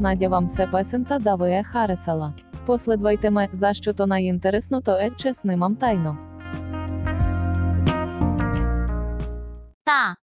Надя вам се песента да ви харесала. Последвайте ме, за що то найінтересно, то е чеснимам тайно. Та.